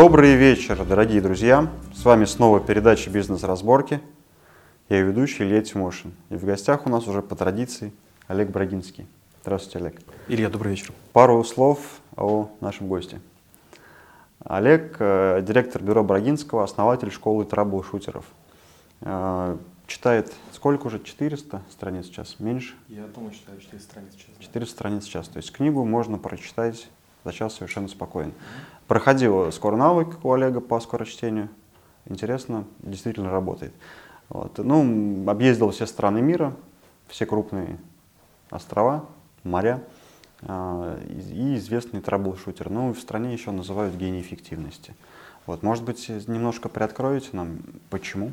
Добрый вечер, дорогие друзья. С вами снова передача «Бизнес-разборки». Я ведущий Илья Тимошин. И в гостях у нас уже по традиции Олег Брагинский. Здравствуйте, Олег. Илья, добрый вечер. Пару слов о нашем госте. Олег э, – директор бюро Брагинского, основатель школы трабл-шутеров. Э, читает сколько уже? 400 страниц сейчас? Меньше? Я думаю, читаю 400 страниц сейчас. 400 страниц сейчас. То есть книгу можно прочитать за час совершенно спокойно. Проходил скоро навык у Олега по скорочтению. Интересно, действительно работает. Вот. Ну, объездил все страны мира, все крупные острова, моря э, и известный трэбл-шутер. Ну, в стране еще называют гений эффективности. Вот, может быть, немножко приоткроете нам, почему?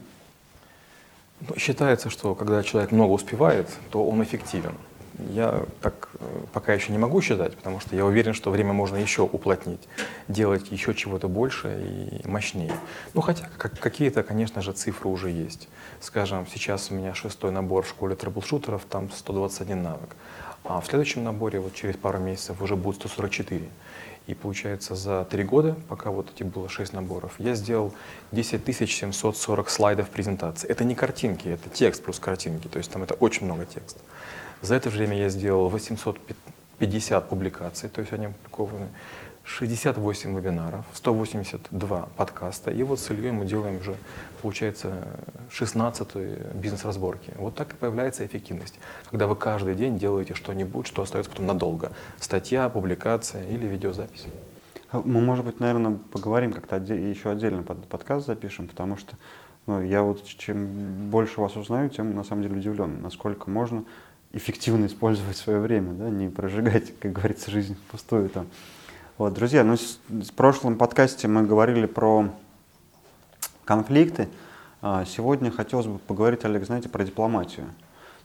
Ну, считается, что когда человек много успевает, то он эффективен. Я так э, пока еще не могу считать, потому что я уверен, что время можно еще уплотнить, делать еще чего-то больше и мощнее. Ну хотя как, какие-то, конечно же, цифры уже есть. Скажем, сейчас у меня шестой набор в школе трэблшутеров, там 121 навык. А в следующем наборе, вот через пару месяцев, уже будет 144. И получается за три года, пока вот эти было шесть наборов, я сделал 10 740 слайдов презентации. Это не картинки, это текст плюс картинки, то есть там это очень много текста. За это время я сделал 850 публикаций, то есть они опубликованы, 68 вебинаров, 182 подкаста. И вот с Ильей мы делаем уже, получается, 16 бизнес-разборки. Вот так и появляется эффективность. Когда вы каждый день делаете что-нибудь, что остается потом надолго. Статья, публикация или видеозапись. А мы, может быть, наверное, поговорим как-то еще отдельно под подкаст запишем, потому что ну, я вот чем больше вас узнаю, тем на самом деле удивлен, насколько можно эффективно использовать свое время, да, не прожигать, как говорится, жизнь впустую там. Вот, друзья, ну, в прошлом подкасте мы говорили про конфликты. А сегодня хотелось бы поговорить, Олег, знаете, про дипломатию.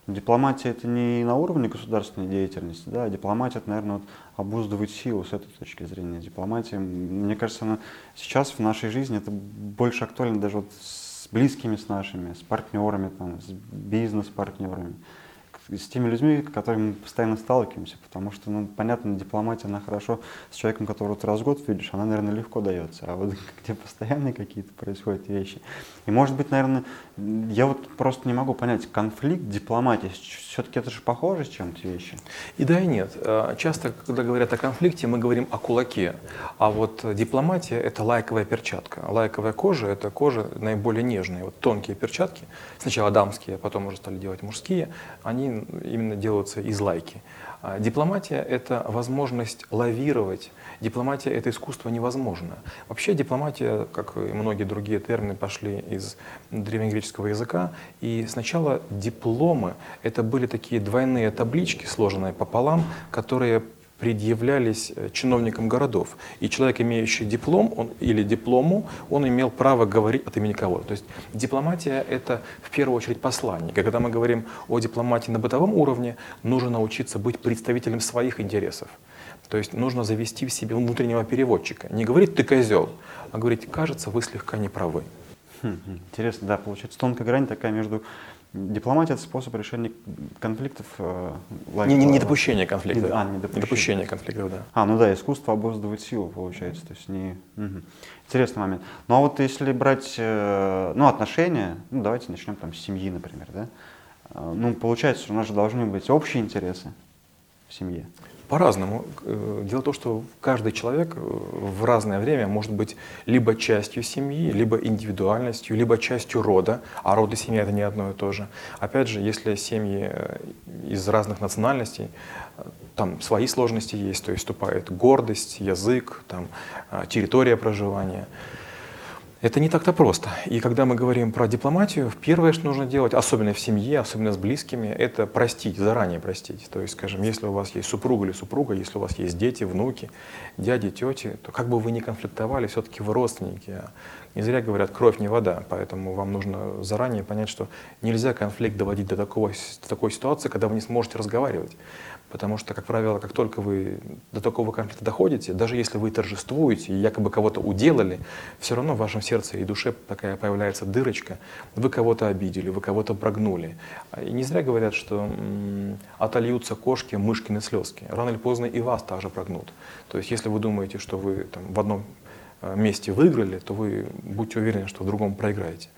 Дипломатия это не на уровне государственной деятельности, да, а дипломатия это, наверное, вот обуздывать силу с этой точки зрения. Дипломатия, мне кажется, она сейчас в нашей жизни это больше актуально даже вот с близкими с нашими, с партнерами, там, с бизнес-партнерами с теми людьми, с которыми мы постоянно сталкиваемся, потому что, ну, понятно, дипломатия, она хорошо с человеком, которого ты раз в год видишь, она, наверное, легко дается, а вот где постоянные какие-то происходят вещи. И, может быть, наверное, я вот просто не могу понять, конфликт, дипломатия, все-таки это же похоже с чем-то вещи? И да, и нет. Э, часто, когда говорят о конфликте, мы говорим о кулаке, а вот дипломатия — это лайковая перчатка. Лайковая кожа — это кожа наиболее нежная. Вот тонкие перчатки, сначала дамские, а потом уже стали делать мужские, они именно делаются из лайки. А дипломатия — это возможность лавировать. Дипломатия — это искусство невозможно. Вообще дипломатия, как и многие другие термины, пошли из древнегреческого языка. И сначала дипломы — это были такие двойные таблички, сложенные пополам, которые предъявлялись э, чиновникам городов. И человек, имеющий диплом он, или диплому, он имел право говорить от имени кого-то. То есть дипломатия — это в первую очередь послание. Когда мы говорим о дипломатии на бытовом уровне, нужно научиться быть представителем своих интересов. То есть нужно завести в себе внутреннего переводчика. Не говорить «ты козел», а говорить «кажется, вы слегка неправы». Хм, интересно, да, получается тонкая грань такая между Дипломатия – это способ решения конфликтов. Э, не, не, не допущение конфликтов. Не, а, не допущение. допущение конфликтов, да. А, ну да, искусство обуздывать силу, получается. То есть не... Угу. Интересный момент. Ну а вот если брать э, ну, отношения, ну давайте начнем там с семьи, например, да? Э, ну, получается, у нас же должны быть общие интересы в семье. По-разному. Э, дело в том, что каждый человек э, в разное время может быть либо частью семьи, либо индивидуальностью, либо частью рода, а род и семья это не одно и то же. Опять же, если семьи э, из разных национальностей, там свои сложности есть, то есть вступает гордость, язык, там, территория проживания. Это не так-то просто. И когда мы говорим про дипломатию, первое, что нужно делать, особенно в семье, особенно с близкими, это простить, заранее простить. То есть, скажем, если у вас есть супруг или супруга, если у вас есть дети, внуки, дяди, тети, то как бы вы ни конфликтовали, все-таки вы родственники. Не зря говорят, кровь не вода, поэтому вам нужно заранее понять, что нельзя конфликт доводить до, такого, до такой ситуации, когда вы не сможете разговаривать. Потому что, как правило, как только вы до такого конфликта доходите, даже если вы торжествуете и якобы кого-то уделали, все равно в вашем сердце и душе такая появляется дырочка. Вы кого-то обидели, вы кого-то прогнули. И не зря говорят, что м- отольются кошки мышкины слезки. Рано или поздно и вас также прогнут. То есть, если вы думаете, что вы там, в одном э, месте выиграли, то вы будьте уверены, что в другом проиграете.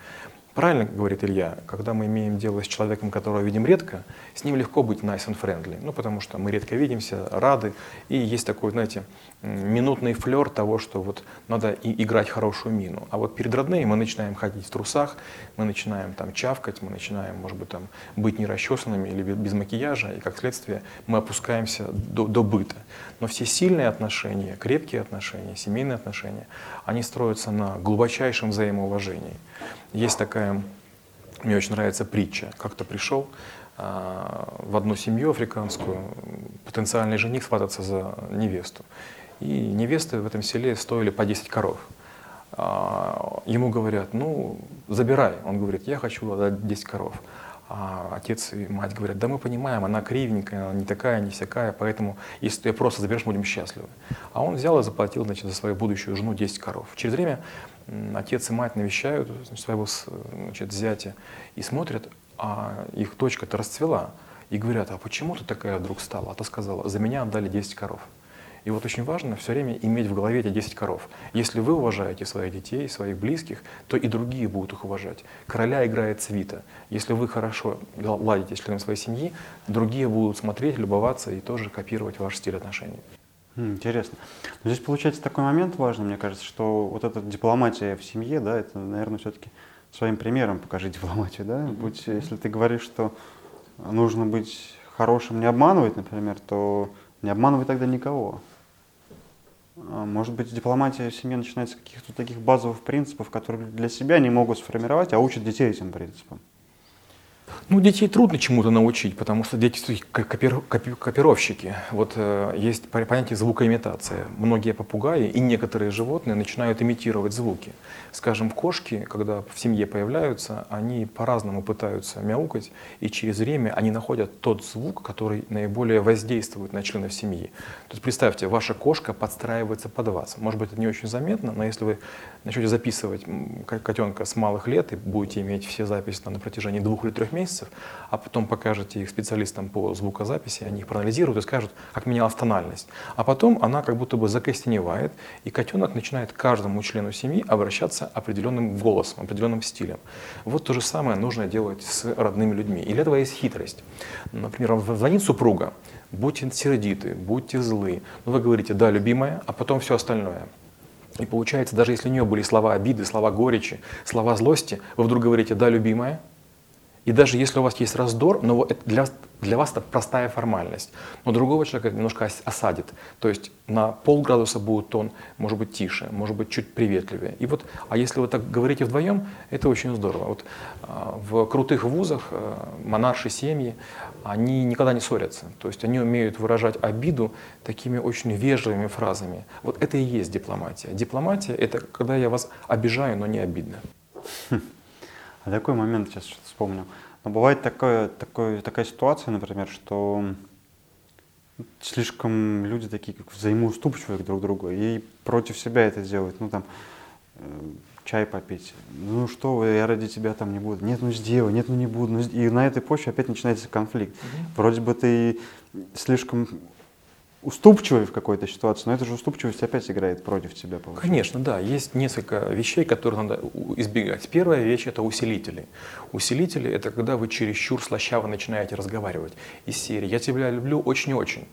Правильно говорит Илья, когда мы имеем дело с человеком, которого видим редко, с ним легко быть nice and friendly, ну потому что мы редко видимся, рады, и есть такой, знаете, минутный флер того, что вот надо и играть хорошую мину. А вот перед родными мы начинаем ходить в трусах, мы начинаем там чавкать, мы начинаем, может быть, там быть нерасчесанными или без макияжа, и как следствие мы опускаемся до, до быта. Но все сильные отношения, крепкие отношения, семейные отношения, они строятся на глубочайшем взаимоуважении. Есть такая, мне очень нравится притча. Как-то пришел а, в одну семью африканскую потенциальный жених свататься за невесту. И невесты в этом селе стоили по 10 коров. А, ему говорят, ну, забирай. Он говорит, я хочу отдать 10 коров. А отец и мать говорят, да мы понимаем, она кривенькая, она не такая, не всякая, поэтому если ты ее просто заберешь, будем счастливы. А он взял и заплатил значит, за свою будущую жену 10 коров. Через время отец и мать навещают значит, своего значит, зятя и смотрят, а их дочка-то расцвела. И говорят, а почему ты такая вдруг стала? А та сказала, за меня отдали 10 коров. И вот очень важно все время иметь в голове эти 10 коров. Если вы уважаете своих детей, своих близких, то и другие будут их уважать. Короля играет свита. Если вы хорошо ладите с членом своей семьи, другие будут смотреть, любоваться и тоже копировать ваш стиль отношений. Интересно. Но здесь получается такой момент важный, мне кажется, что вот эта дипломатия в семье, да, это, наверное, все-таки своим примером покажи дипломатию, да. Будь, если ты говоришь, что нужно быть хорошим, не обманывать, например, то не обманывай тогда никого. А, может быть, дипломатия в семье начинается с каких-то таких базовых принципов, которые для себя не могут сформировать, а учат детей этим принципам. Ну, детей трудно чему-то научить, потому что дети копир, копировщики. Вот э, есть понятие звукоимитация. Многие попугаи и некоторые животные начинают имитировать звуки. Скажем, кошки, когда в семье появляются, они по-разному пытаются мяукать, и через время они находят тот звук, который наиболее воздействует на членов семьи. То есть представьте, ваша кошка подстраивается под вас. Может быть, это не очень заметно, но если вы начнете записывать котенка с малых лет и будете иметь все записи на протяжении двух или трех месяцев, а потом покажете их специалистам по звукозаписи, они их проанализируют и скажут, как менялась тональность. А потом она как будто бы закостеневает, и котенок начинает каждому члену семьи обращаться определенным голосом, определенным стилем. Вот то же самое нужно делать с родными людьми. И для этого есть хитрость. Например, звонит супруга, будьте сердиты, будьте злы. Но вы говорите «да, любимая», а потом все остальное. И получается, даже если у нее были слова обиды, слова горечи, слова злости, вы вдруг говорите «да, любимая», и даже если у вас есть раздор, но для, для вас это простая формальность, но другого человека немножко осадит. То есть на полградуса будет тон, может быть, тише, может быть, чуть приветливее. И вот, а если вы так говорите вдвоем, это очень здорово. Вот а, в крутых вузах а, монарши семьи, они никогда не ссорятся. То есть они умеют выражать обиду такими очень вежливыми фразами. Вот это и есть дипломатия. Дипломатия — это когда я вас обижаю, но не обидно. А такой момент сейчас что-то вспомнил. Но бывает такое, такое, такая ситуация, например, что слишком люди такие как взаимоуступчивые друг к другу и против себя это делают. Ну там э, чай попить. Ну что вы, я ради тебя там не буду. Нет, ну сделай, нет, ну не буду. Ну, и на этой почве опять начинается конфликт. Угу. Вроде бы ты слишком уступчивый в какой-то ситуации, но эта же уступчивость опять играет против тебя. Получается. Конечно, да. Есть несколько вещей, которые надо избегать. Первая вещь – это усилители. Усилители – это когда вы чересчур слащаво начинаете разговаривать. Из серии «я тебя люблю очень-очень».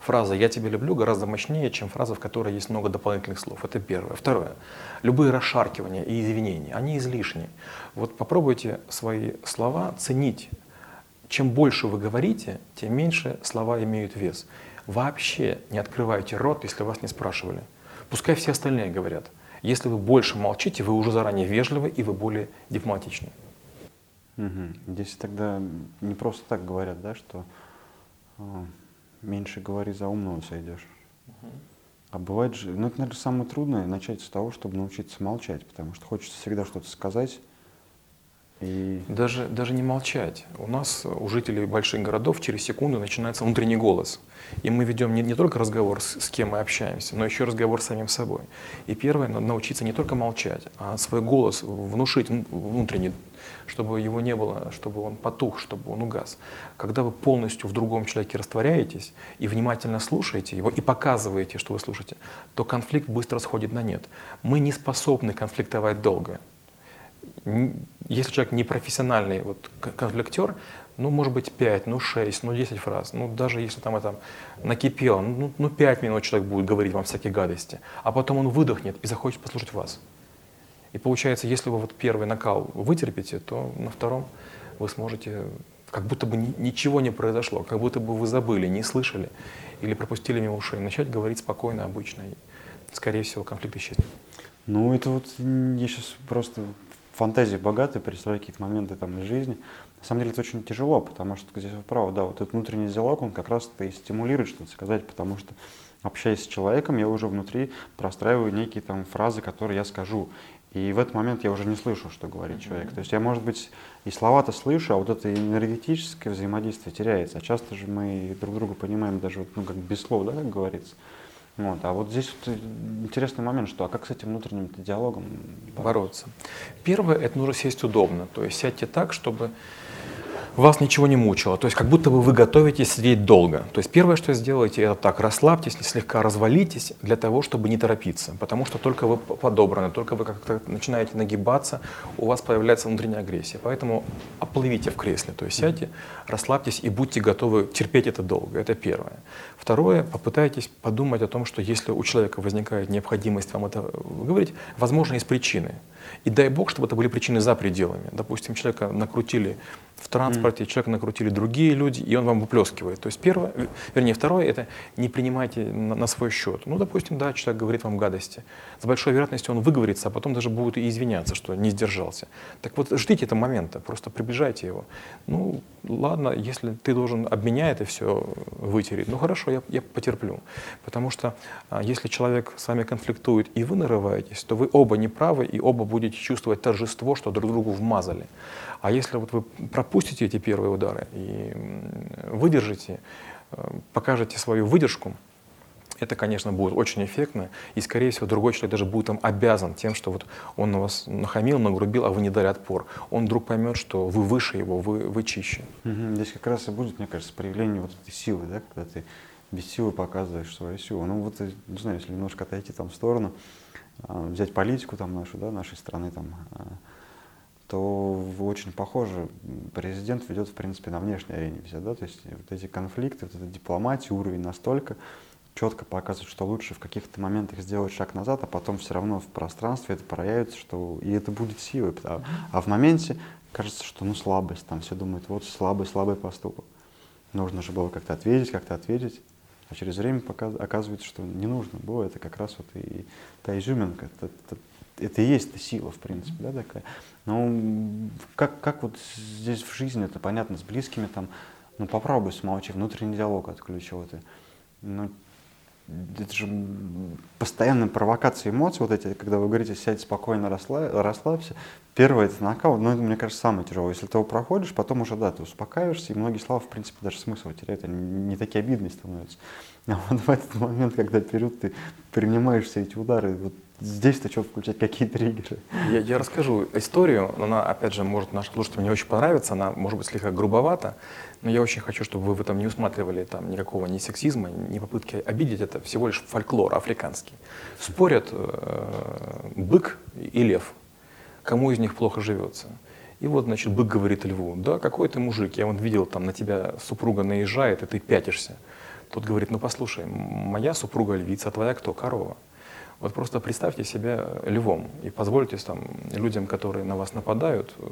Фраза «я тебя люблю» гораздо мощнее, чем фраза, в которой есть много дополнительных слов. Это первое. Второе. Любые расшаркивания и извинения, они излишни. Вот попробуйте свои слова ценить. Чем больше вы говорите, тем меньше слова имеют вес. Вообще не открывайте рот, если вас не спрашивали. Пускай все остальные говорят. Если вы больше молчите, вы уже заранее вежливы и вы более дипломатичны. Угу. Здесь тогда не просто так говорят, да, что э, меньше говори, за умного сойдешь. Угу. А бывает же, ну это, наверное, самое трудное, начать с того, чтобы научиться молчать, потому что хочется всегда что-то сказать, и... Даже, даже не молчать. У нас, у жителей больших городов, через секунду начинается внутренний голос. И мы ведем не, не только разговор, с, с кем мы общаемся, но еще разговор с самим собой. И первое, надо научиться не только молчать, а свой голос внушить внутренний, чтобы его не было, чтобы он потух, чтобы он угас. Когда вы полностью в другом человеке растворяетесь и внимательно слушаете его и показываете, что вы слушаете, то конфликт быстро сходит на нет. Мы не способны конфликтовать долго. Если человек не профессиональный вот, конфликтер, ну, может быть, 5, ну, 6, ну, 10 фраз. Ну, даже если там это накипело, ну, ну, 5 минут человек будет говорить вам всякие гадости, а потом он выдохнет и захочет послушать вас. И получается, если вы вот первый накал вытерпите, то на втором вы сможете, как будто бы ничего не произошло, как будто бы вы забыли, не слышали или пропустили мимо ушей, начать говорить спокойно, обычно, и, скорее всего, конфликт исчезнет. Ну, это вот я сейчас просто фантазии богатые, представляю какие-то моменты там из жизни. На самом деле это очень тяжело, потому что здесь вы правы, да, вот этот внутренний диалог, он как раз-то и стимулирует что-то сказать, потому что общаясь с человеком, я уже внутри простраиваю некие там фразы, которые я скажу. И в этот момент я уже не слышу, что говорит человек. То есть я, может быть, и слова-то слышу, а вот это энергетическое взаимодействие теряется. А часто же мы друг друга понимаем даже ну, как без слов, да, как говорится. Вот. А вот здесь вот интересный момент, что а как с этим внутренним диалогом бороться? бороться? Первое, это нужно сесть удобно. То есть сядьте так, чтобы вас ничего не мучило. То есть как будто бы вы готовитесь сидеть долго. То есть первое, что сделаете, это так, расслабьтесь, слегка развалитесь для того, чтобы не торопиться. Потому что только вы подобраны, только вы как-то начинаете нагибаться, у вас появляется внутренняя агрессия. Поэтому оплывите в кресле, то есть сядьте, расслабьтесь и будьте готовы терпеть это долго. Это первое. Второе, попытайтесь подумать о том, что если у человека возникает необходимость вам это говорить, возможно, есть причины. И дай бог, чтобы это были причины за пределами. Допустим, человека накрутили в транспорте, mm. человека накрутили другие люди, и он вам выплескивает. То есть первое, вернее, второе, это не принимайте на, на свой счет. Ну, допустим, да, человек говорит вам гадости. С большой вероятностью он выговорится, а потом даже будет и извиняться, что не сдержался. Так вот, ждите этого момента, просто приближайте его. Ну, ладно, если ты должен об меня это все вытереть, ну хорошо, я, я потерплю. Потому что а, если человек с вами конфликтует, и вы нарываетесь, то вы оба неправы, и оба будете чувствовать торжество, что друг другу вмазали. А если вот вы пропустите эти первые удары и выдержите, э, покажете свою выдержку, это, конечно, будет очень эффектно, и, скорее всего, другой человек даже будет там обязан тем, что вот он на вас нахамил, нагрубил, а вы не дали отпор. Он вдруг поймет, что вы выше его, вы, вы чище. Здесь как раз и будет, мне кажется, проявление вот этой силы, да, когда ты без силы показываешь свою силу. Ну вот, не знаю, если немножко отойти там в сторону, а, взять политику там нашу, да, нашей страны там, а, то очень похоже президент ведет, в принципе, на внешней арене везде, да, то есть вот эти конфликты, вот эта дипломатия, уровень настолько четко показывает, что лучше в каких-то моментах сделать шаг назад, а потом все равно в пространстве это проявится, что и это будет силой, а, а в моменте кажется, что ну слабость, там все думают, вот слабый, слабый поступок. Нужно же было как-то ответить, как-то ответить. А через время оказывается, что не нужно было. Это как раз вот и та изюминка, это, это, это и есть эта сила, в принципе, да, такая. Но как, как вот здесь в жизни, это понятно, с близкими там, ну попробуй смолчи, внутренний диалог отключил это. Ну, это же постоянная провокация эмоций, вот эти, когда вы говорите, сядь спокойно, расслабь, расслабься. Первое это нокаут, но это, мне кажется, самое тяжелое. Если ты его проходишь, потом уже, да, ты успокаиваешься, и многие слова, в принципе, даже смысл теряют, они не такие обидные становятся. А вот в этот момент, когда вперед ты принимаешь все эти удары, вот здесь-то что включать, какие триггеры? Я, я расскажу историю, она, опять же, может нашим слушателям не очень понравится, она может быть слегка грубовата, но я очень хочу, чтобы вы в этом не усматривали там никакого ни сексизма, ни попытки обидеть, это всего лишь фольклор африканский. Спорят э, бык и лев, кому из них плохо живется. И вот, значит, бык говорит льву, да, какой ты мужик, я вот видел, там на тебя супруга наезжает, и ты пятишься. Тот говорит, ну послушай, моя супруга львица, а твоя кто? Корова. Вот просто представьте себя львом и позвольте там, людям, которые на вас нападают, э,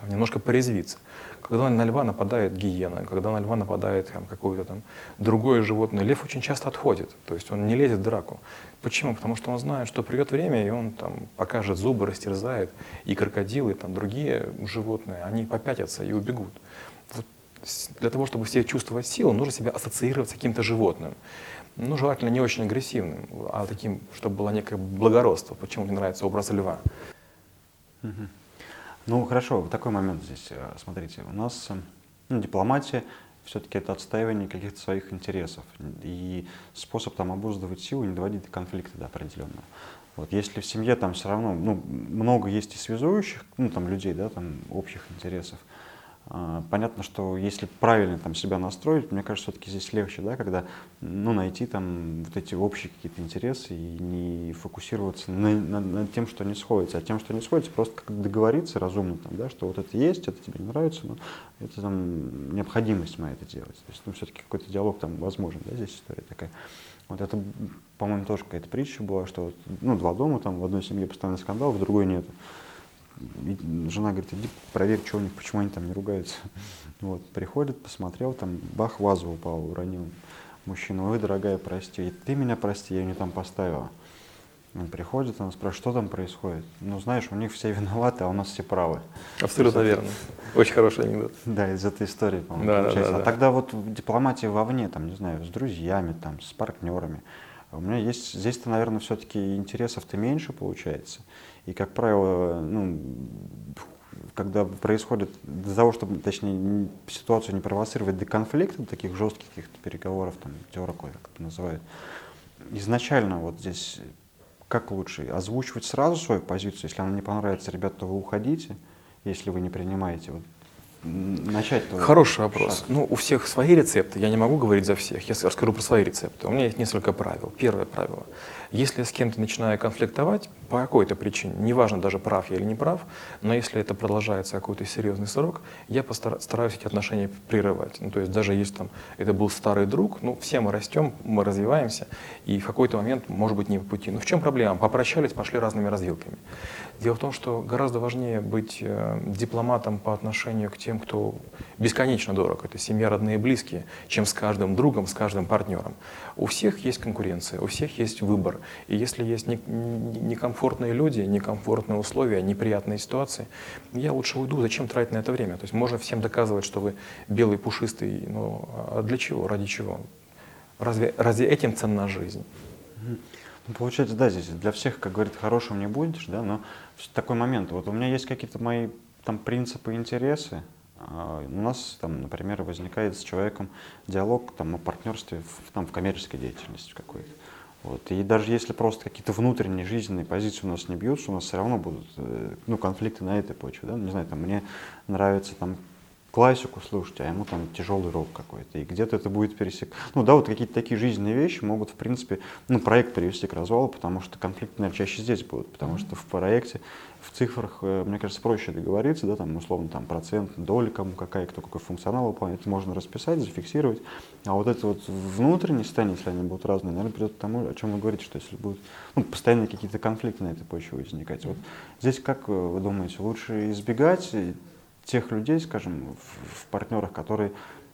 там, немножко порезвиться. Когда на льва нападает гиена, когда на льва нападает там, какое-то там другое животное, лев очень часто отходит, то есть он не лезет в драку. Почему? Потому что он знает, что придет время, и он там покажет зубы, растерзает, и крокодилы, там другие животные, они попятятся и убегут. Вот для того, чтобы себе чувствовать силу, нужно себя ассоциировать с каким-то животным ну, желательно не очень агрессивным, а таким, чтобы было некое благородство. Почему мне нравится образ льва? Ну, хорошо, такой момент здесь. Э, смотрите, у нас э, ну, дипломатия, все-таки это отстаивание каких-то своих интересов. И способ там обуздывать силу, не доводить до конфликта до определенного. Вот если в семье там все равно ну, много есть и связующих, ну там людей, да, там общих интересов, понятно, что если правильно там себя настроить, мне кажется, все-таки здесь легче, да, когда ну, найти там вот эти общие какие-то интересы и не фокусироваться на, на, на тем, что не сходится, а тем, что не сходится, просто как договориться разумно, там, да, что вот это есть, это тебе не нравится, но это там необходимость моя это делать. То есть, ну, все-таки какой-то диалог там возможен, да, здесь история такая. Вот это, по-моему, тоже какая-то притча была, что ну, два дома, там в одной семье постоянный скандал, в другой нет жена говорит, иди проверь, что у них, почему они там не ругаются. Вот, приходит, посмотрел, там бах, вазу упал, уронил. Мужчина, ой, дорогая, прости, и ты меня прости, я ее не там поставила. Он приходит, он спрашивает, что там происходит. Ну, знаешь, у них все виноваты, а у нас все правы. Абсолютно верно. Очень хороший анекдот. Да, из этой истории, по-моему, да, получается. Да, да, а тогда вот дипломатия вовне, там, не знаю, с друзьями, там, с партнерами. У меня есть, здесь-то, наверное, все-таки интересов-то меньше получается. И, как правило, ну, когда происходит, для того, чтобы, точнее, ситуацию не провоцировать до конфликта, таких жестких каких-то переговоров, там, терок, как это называют, изначально вот здесь как лучше? Озвучивать сразу свою позицию, если она не понравится, ребята, то вы уходите, если вы не принимаете. Вот начать? Хороший вопрос. Шаг? Ну, у всех свои рецепты, я не могу говорить за всех, я расскажу про свои рецепты. У меня есть несколько правил. Первое правило. Если я с кем-то начинаю конфликтовать, по какой-то причине, неважно даже прав я или не прав, но если это продолжается какой-то серьезный срок, я постараюсь эти отношения прерывать. Ну, то есть даже если там это был старый друг, ну, все мы растем, мы развиваемся, и в какой-то момент, может быть, не по пути. Но в чем проблема? Попрощались, пошли разными развилками. Дело в том, что гораздо важнее быть э, дипломатом по отношению к тем, кто бесконечно дорог, это семья, родные и близкие, чем с каждым другом, с каждым партнером. У всех есть конкуренция, у всех есть выбор. И если есть некомфортные люди, некомфортные условия, неприятные ситуации, я лучше уйду. Зачем тратить на это время? То есть можно всем доказывать, что вы белый, пушистый, но а для чего, ради чего? Разве, разве этим ценна жизнь? Ну, получается, да, здесь для всех, как говорит, хорошим не будешь, да, но такой момент. Вот у меня есть какие-то мои там принципы, интересы, а, у нас, там, например, возникает с человеком диалог там, о партнерстве в, там, в коммерческой деятельности какой-то. Вот. И даже если просто какие-то внутренние жизненные позиции у нас не бьются, у нас все равно будут э, ну, конфликты на этой почве. Да? Не знаю, там, мне нравится там, классику слушать, а ему там тяжелый рок какой-то. И где-то это будет пересек. Ну да, вот какие-то такие жизненные вещи могут, в принципе, ну, проект привести к развалу, потому что конфликты, наверное, чаще здесь будут. Потому что в проекте, в цифрах, э, мне кажется, проще договориться, да, там, условно, там, процент, доля кому какая, кто какой функционал выполняет, это можно расписать, зафиксировать. А вот это вот внутренние состояния, если они будут разные, наверное, придет к тому, о чем вы говорите, что если будут ну, постоянно какие-то конфликты на этой почве возникать. Вот здесь, как вы думаете, лучше избегать тех людей, скажем, в, в партнерах, которые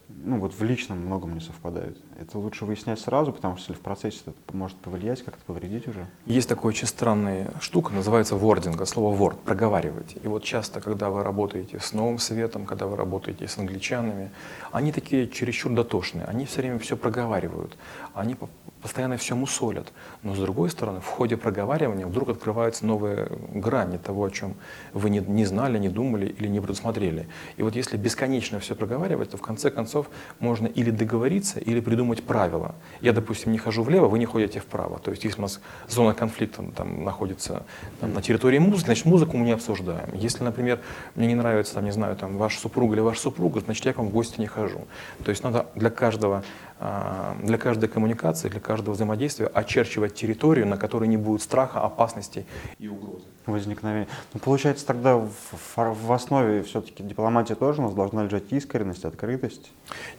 ну, вот в личном многом не совпадают. Это лучше выяснять сразу, потому что если в процессе это может повлиять, как-то повредить уже. Есть такая очень странная штука, называется вординг, слово ворд, проговаривать. И вот часто, когда вы работаете с Новым Светом, когда вы работаете с англичанами, они такие чересчур дотошные, они все время все проговаривают, они постоянно все мусолят. Но с другой стороны, в ходе проговаривания вдруг открываются новые грани того, о чем вы не, не знали, не думали или не предусмотрели. И вот если бесконечно все проговаривать, то в конце концов можно или договориться, или придумать правила. Я, допустим, не хожу влево, вы не ходите вправо. То есть если у нас зона конфликта там, находится там, на территории музыки, значит музыку мы не обсуждаем. Если, например, мне не нравится, там, не знаю, там, ваш супруг или ваш супруга, значит я к вам в гости не хожу. То есть надо для каждого для каждой коммуникации, для каждого взаимодействия очерчивать территорию, на которой не будет страха, опасностей и угрозы. Возникновение. Ну, получается, тогда в, в основе все-таки дипломатии тоже у нас должна лежать искренность, открытость?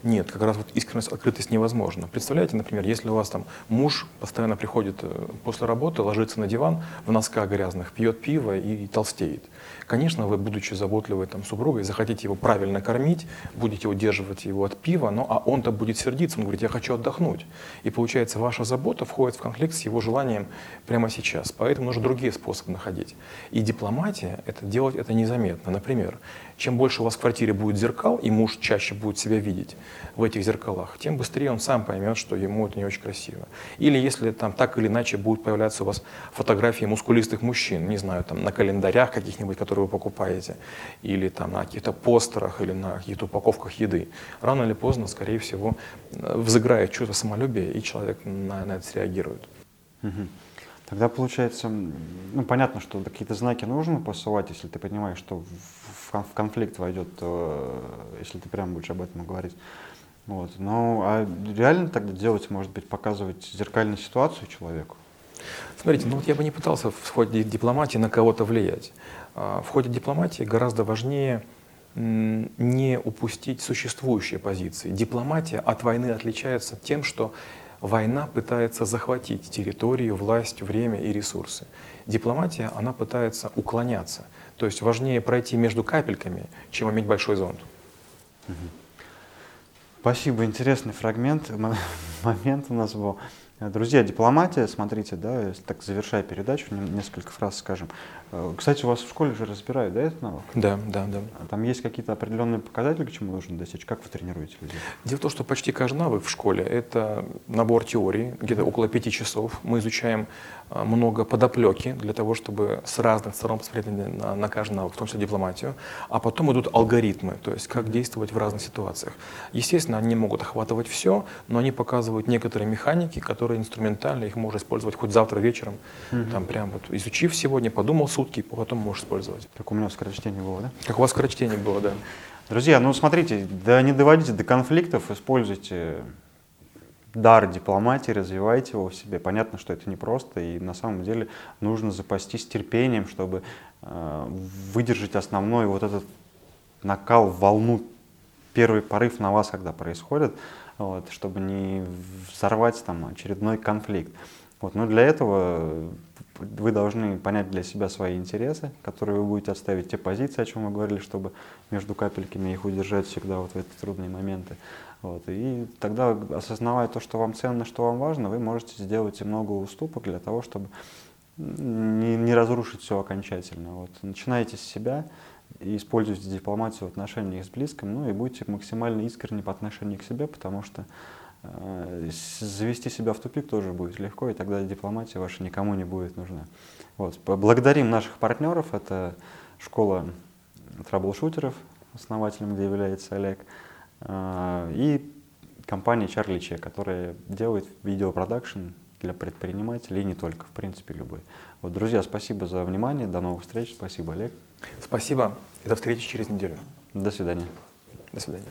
Нет, как раз вот искренность, открытость невозможно. Представляете, например, если у вас там муж постоянно приходит э, после работы, ложится на диван в носках грязных, пьет пиво и толстеет. Конечно, вы, будучи заботливой там, супругой, захотите его правильно кормить, будете удерживать его от пива, но а он-то будет сердиться, он говорит, я хочу отдохнуть. И получается, ваша забота входит в конфликт с его желанием прямо сейчас. Поэтому нужно другие способы находить. И дипломатия, это делать это незаметно. Например, чем больше у вас в квартире будет зеркал, и муж чаще будет себя видеть в этих зеркалах, тем быстрее он сам поймет, что ему это не очень красиво. Или если там так или иначе будут появляться у вас фотографии мускулистых мужчин, не знаю, там на календарях каких-нибудь, которые вы покупаете, или там на каких-то постерах, или на каких-то упаковках еды. Рано или поздно, скорее всего, взыграет чувство самолюбия, и человек на, на это среагирует. Угу. Тогда получается, ну понятно, что какие-то знаки нужно посылать, если ты понимаешь, что в, конфликт войдет, э, если ты прямо будешь об этом говорить. Вот. Ну, а реально тогда делать, может быть, показывать зеркальную ситуацию человеку? Смотрите, ну вот я бы не пытался в ходе дипломатии на кого-то влиять. А, в ходе дипломатии гораздо важнее не упустить существующие позиции. Дипломатия от войны отличается тем, что война пытается захватить территорию, власть, время и ресурсы. Дипломатия, она пытается уклоняться. То есть важнее пройти между капельками, чем иметь большой зонт. Спасибо, интересный фрагмент, момент у нас был. Друзья, дипломатия, смотрите, да, так завершая передачу, несколько фраз скажем. Э, кстати, у вас в школе же разбирают, да, этот навык? Да, да, да. А там есть какие-то определенные показатели, к чему нужно достичь? Как вы тренируете людей? Дело в том, что почти каждый навык в школе – это набор теории, где-то около пяти часов. Мы изучаем а, много подоплеки для того, чтобы с разных сторон посмотреть на, на каждый навык, в том числе дипломатию. А потом идут алгоритмы, то есть как действовать в разных ситуациях. Естественно, они не могут охватывать все, но они показывают некоторые механики, которые инструментально, их можно использовать хоть завтра вечером, mm там прям вот изучив сегодня, подумал сутки, потом можешь использовать. Как у меня скорочтение было, да? Как у вас скорочтение было, да. Друзья, ну смотрите, да не доводите до конфликтов, используйте дар дипломатии, развивайте его в себе. Понятно, что это непросто, и на самом деле нужно запастись терпением, чтобы э, выдержать основной вот этот накал, волну, первый порыв на вас, когда происходит, вот, чтобы не взорвать там очередной конфликт. Вот, но для этого вы должны понять для себя свои интересы, которые вы будете отставить, те позиции, о чем мы говорили, чтобы между капельками их удержать всегда вот в эти трудные моменты. Вот. И тогда, осознавая то, что вам ценно, что вам важно, вы можете сделать много уступок для того, чтобы не, не разрушить все окончательно. Вот. Начинайте с себя и используйте дипломатию в отношениях с близким, ну и будьте максимально искренни по отношению к себе, потому что Э, завести себя в тупик тоже будет легко, и тогда дипломатия ваша никому не будет нужна. Вот. Благодарим наших партнеров. Это школа траблшутеров, основателем где является Олег, э, и компания Чарли Че, которая делает видеопродакшн для предпринимателей и не только, в принципе, любой. Вот, друзья, спасибо за внимание, до новых встреч, спасибо, Олег. Спасибо. И до встречи через неделю. До свидания. До свидания.